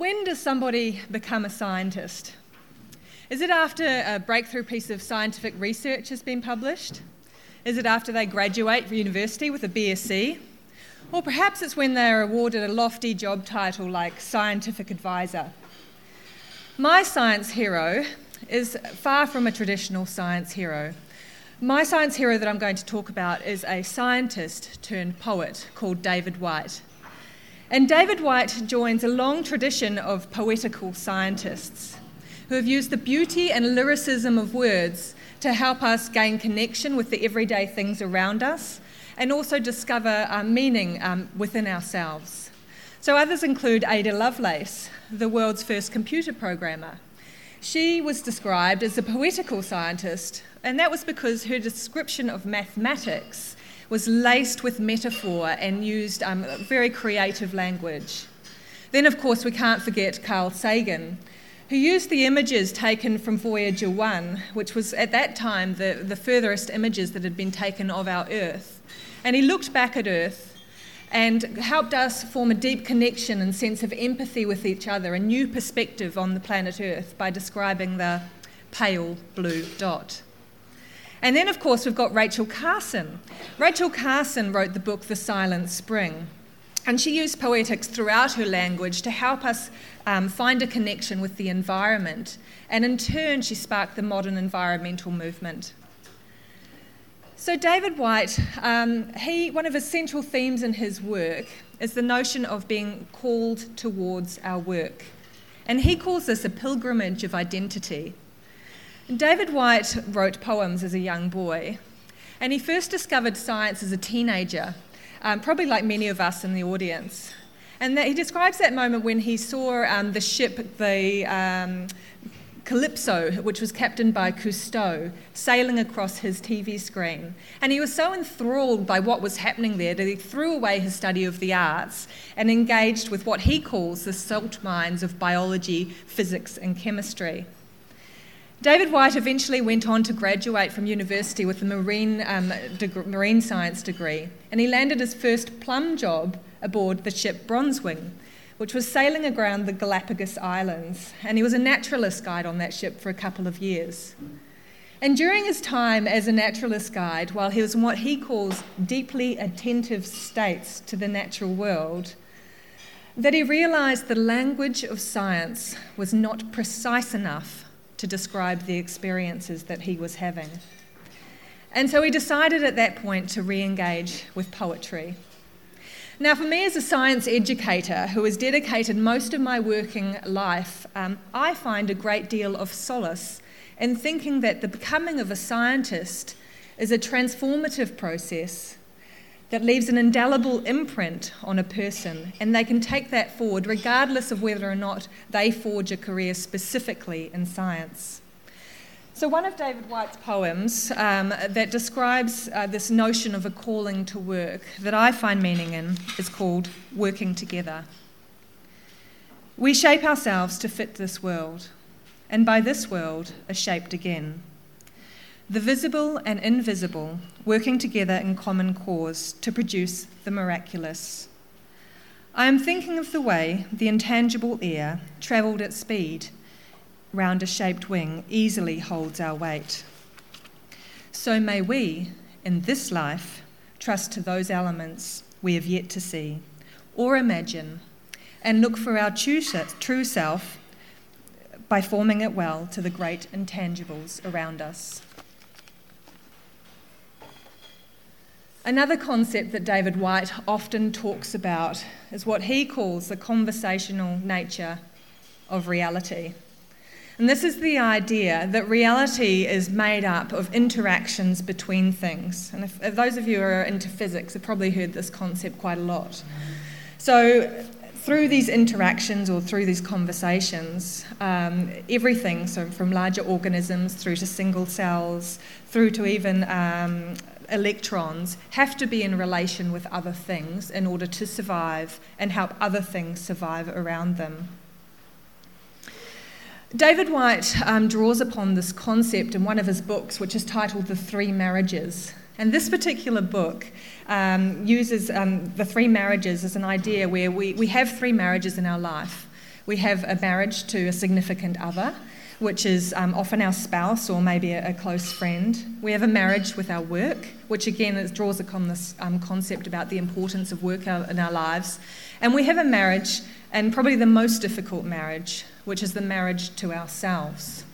When does somebody become a scientist? Is it after a breakthrough piece of scientific research has been published? Is it after they graduate from university with a BSc? Or perhaps it's when they're awarded a lofty job title like scientific advisor. My science hero is far from a traditional science hero. My science hero that I'm going to talk about is a scientist turned poet called David Whyte. And David Whyte joins a long tradition of poetical scientists who have used the beauty and lyricism of words to help us gain connection with the everyday things around us and also discover meaning um, within ourselves. So, others include Ada Lovelace, the world's first computer programmer. She was described as a poetical scientist, and that was because her description of mathematics was laced with metaphor and used um, very creative language. Then, of course, we can't forget Carl Sagan, who used the images taken from Voyager 1, which was at that time the, the furthest images that had been taken of our Earth. And he looked back at Earth and helped us form a deep connection and sense of empathy with each other, a new perspective on the planet Earth by describing the pale blue dot. And then, of course, we've got Rachel Carson. Rachel Carson wrote the book The Silent Spring. And she used poetics throughout her language to help us um, find a connection with the environment. And in turn, she sparked the modern environmental movement. So, David Whyte, um, he, one of his central themes in his work is the notion of being called towards our work. And he calls this a pilgrimage of identity. David Whyte wrote poems as a young boy, and he first discovered science as a teenager, um, probably like many of us in the audience. And he describes that moment when he saw um, the ship, the um, Calypso, which was captained by Cousteau, sailing across his TV screen. And he was so enthralled by what was happening there that he threw away his study of the arts and engaged with what he calls the salt mines of biology, physics, and chemistry. David Whyte eventually went on to graduate from university with a marine, um, deg- marine science degree, and he landed his first plum job aboard the ship Bronzewing, which was sailing around the Galapagos Islands, and he was a naturalist guide on that ship for a couple of years. And during his time as a naturalist guide, while he was in what he calls deeply attentive states to the natural world, that he realised the language of science was not precise enough to describe the experiences that he was having. And so he decided at that point to re engage with poetry. Now, for me as a science educator who has dedicated most of my working life, um, I find a great deal of solace in thinking that the becoming of a scientist is a transformative process that leaves an indelible imprint on a person, and they can take that forward regardless of whether or not they forge a career specifically in science. So, one of David Whyte's poems um, that describes uh, this notion of a calling to work that I find meaning in is called Working Together. We shape ourselves to fit this world, and by this world are shaped again. The visible and invisible working together in common cause to produce the miraculous. I am thinking of the way the intangible air travelled at speed round a shaped wing easily holds our weight. So may we, in this life, trust to those elements we have yet to see or imagine, and look for our true self by forming it well to the great intangibles around us. Another concept that David Whyte often talks about is what he calls the conversational nature of reality. And this is the idea that reality is made up of interactions between things. And if, if those of you who are into physics have probably heard this concept quite a lot. So, through these interactions or through these conversations, um, everything, so from larger organisms through to single cells, through to even um, electrons, have to be in relation with other things in order to survive and help other things survive around them. David Whyte um, draws upon this concept in one of his books, which is titled The Three Marriages. And this particular book um, uses um, the three marriages as an idea where we, we have three marriages in our life. We have a marriage to a significant other, which is um, often our spouse or maybe a, a, close friend. We have a marriage with our work, which again draws upon this um, concept about the importance of work in our lives. And we have a marriage, and probably the most difficult marriage, which is the marriage to ourselves.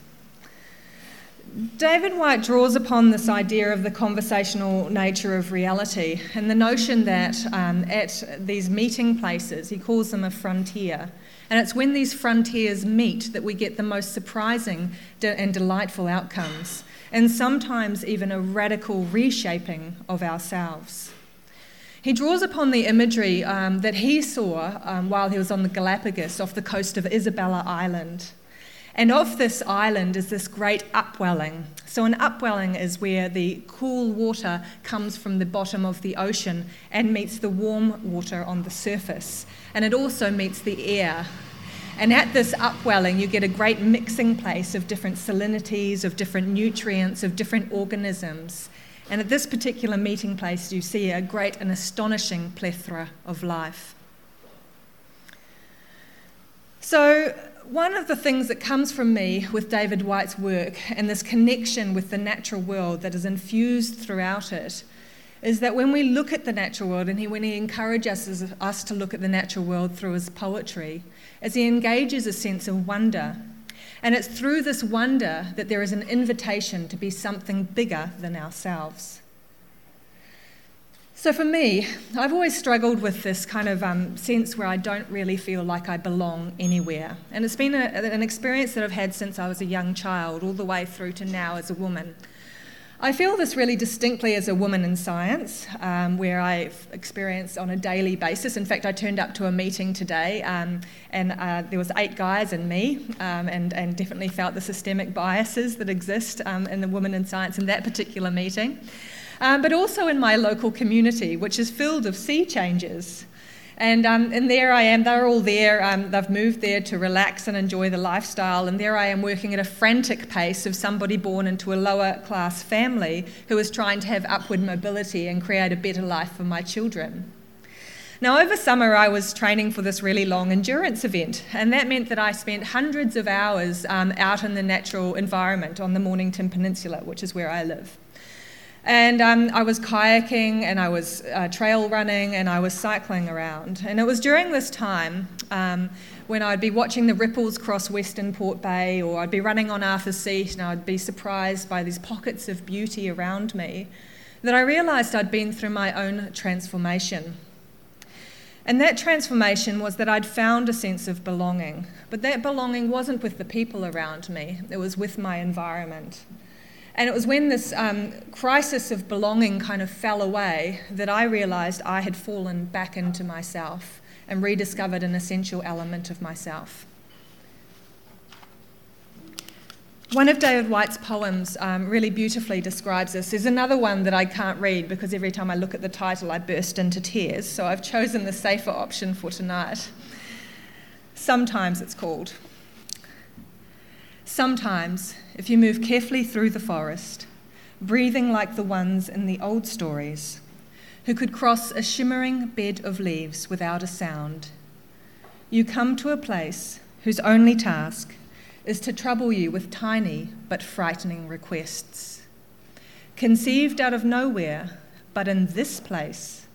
David Whyte draws upon this idea of the conversational nature of reality and the notion that um, at these meeting places, he calls them a frontier, and it's when these frontiers meet that we get the most surprising and delightful outcomes, and sometimes even a radical reshaping of ourselves. He draws upon the imagery um, that he saw um, while he was on the Galapagos off the coast of Isabella Island. And off this island is this great upwelling. So, an upwelling is where the cool water comes from the bottom of the ocean and meets the warm water on the surface. And it also meets the air. And at this upwelling, you get a great mixing place of different salinities, of different nutrients, of different organisms. And at this particular meeting place, you see a great and astonishing plethora of life. So, one of the things that comes from me with David Whyte's work and this connection with the natural world that is infused throughout it is that when we look at the natural world, and he, when he encourages us, us to look at the natural world through his poetry, as he engages a sense of wonder. And it's through this wonder that there is an invitation to be something bigger than ourselves. So, for me, I've always struggled with this kind of um, sense where I don't really feel like I belong anywhere. And it's been a, an experience that I've had since I was a young child, all the way through to now as a woman. I feel this really distinctly as a woman in science, um, where I've experienced on a daily basis. In fact, I turned up to a meeting today, um, and uh, there was eight guys and me, um, and, and definitely felt the systemic biases that exist um, in the women in science in that particular meeting um, but also in my local community, which is filled of sea changers. And, um, and there I am, they're all there. Um, they've moved there to relax and enjoy the lifestyle. And there I am working at a frantic pace of somebody born into a lower class family who is trying to have upward mobility and create a better life for my children. Now, over summer, I was training for this really long endurance event, and that meant that I spent hundreds of hours um, out in the natural environment on the Mornington Peninsula, which is where I live. And um, I was kayaking and I was uh, trail running and I was cycling around. And it was during this time um, when I'd be watching the ripples cross Western Port Bay or I'd be running on Arthur's Seat and I'd be surprised by these pockets of beauty around me that I realised I'd been through my own transformation. And that transformation was that I'd found a sense of belonging. But that belonging wasn't with the people around me, it was with my environment. And it was when this um, crisis of belonging kind of fell away that I realised I had fallen back into myself and rediscovered an essential element of myself. One of David Whyte's poems um, really beautifully describes this. There's another one that I can't read because every time I look at the title, I burst into tears. So I've chosen the safer option for tonight. Sometimes it's called. Sometimes, if you move carefully through the forest, breathing like the ones in the old stories, who could cross a shimmering bed of leaves without a sound, you come to a place whose only task is to trouble you with tiny but frightening requests. Conceived out of nowhere, but in this place,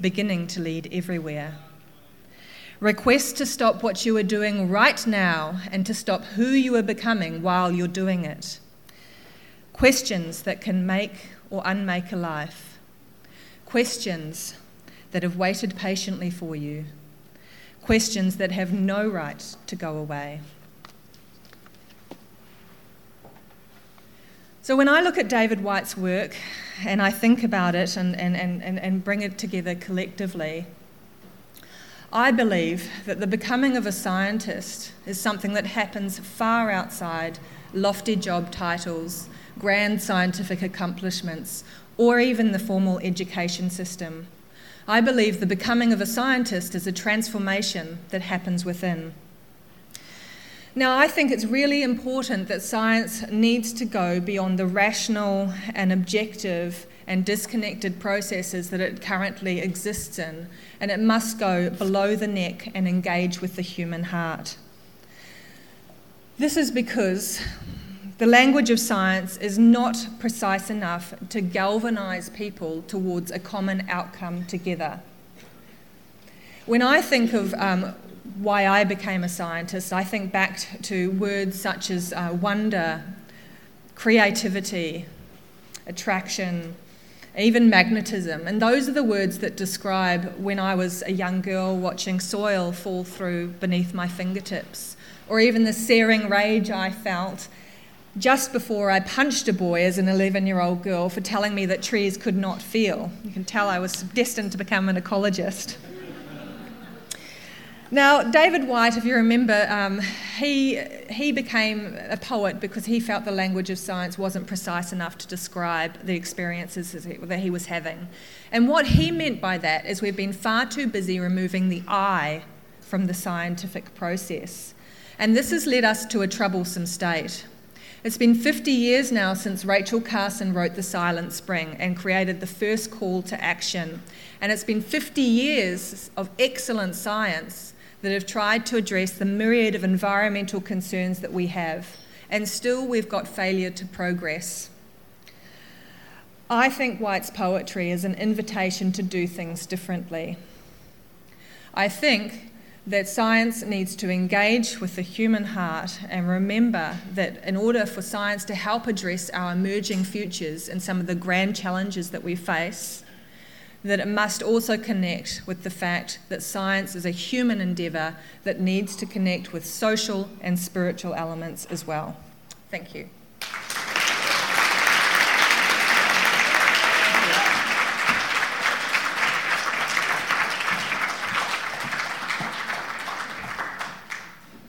beginning to lead everywhere. Request to stop what you are doing right now and to stop who you are becoming while you're doing it. Questions that can make or unmake a life. Questions that have waited patiently for you. Questions that have no right to go away. So, when I look at David Whyte's work and I think about it and, and, and, and bring it together collectively, I believe that the becoming of a scientist is something that happens far outside lofty job titles, grand scientific accomplishments, or even the formal education system. I believe the becoming of a scientist is a transformation that happens within. Now, I think it's really important that science needs to go beyond the rational and objective and disconnected processes that it currently exists in, and it must go below the neck and engage with the human heart. This is because the language of science is not precise enough to galvanise people towards a common outcome together. When I think of um, why I became a scientist, I think back to words such as uh, wonder, creativity, attraction, even magnetism. And those are the words that describe when I was a young girl watching soil fall through beneath my fingertips, or even the searing rage I felt just before I punched a boy as an 11 year old girl for telling me that trees could not feel. You can tell I was destined to become an ecologist. Now, David Whyte, if you remember, um, he, he became a poet because he felt the language of science wasn't precise enough to describe the experiences that he was having. And what he meant by that is we've been far too busy removing the I from the scientific process. And this has led us to a troublesome state. It's been 50 years now since Rachel Carson wrote The Silent Spring and created the first call to action. And it's been 50 years of excellent science that have tried to address the myriad of environmental concerns that we have, and still we've got failure to progress. I think Whyte's poetry is an invitation to do things differently. I think that science needs to engage with the human heart and remember that in order for science to help address our emerging futures and some of the grand challenges that we face, that it must also connect with the fact that science is a human endeavour that needs to connect with social and spiritual elements as well. Thank you.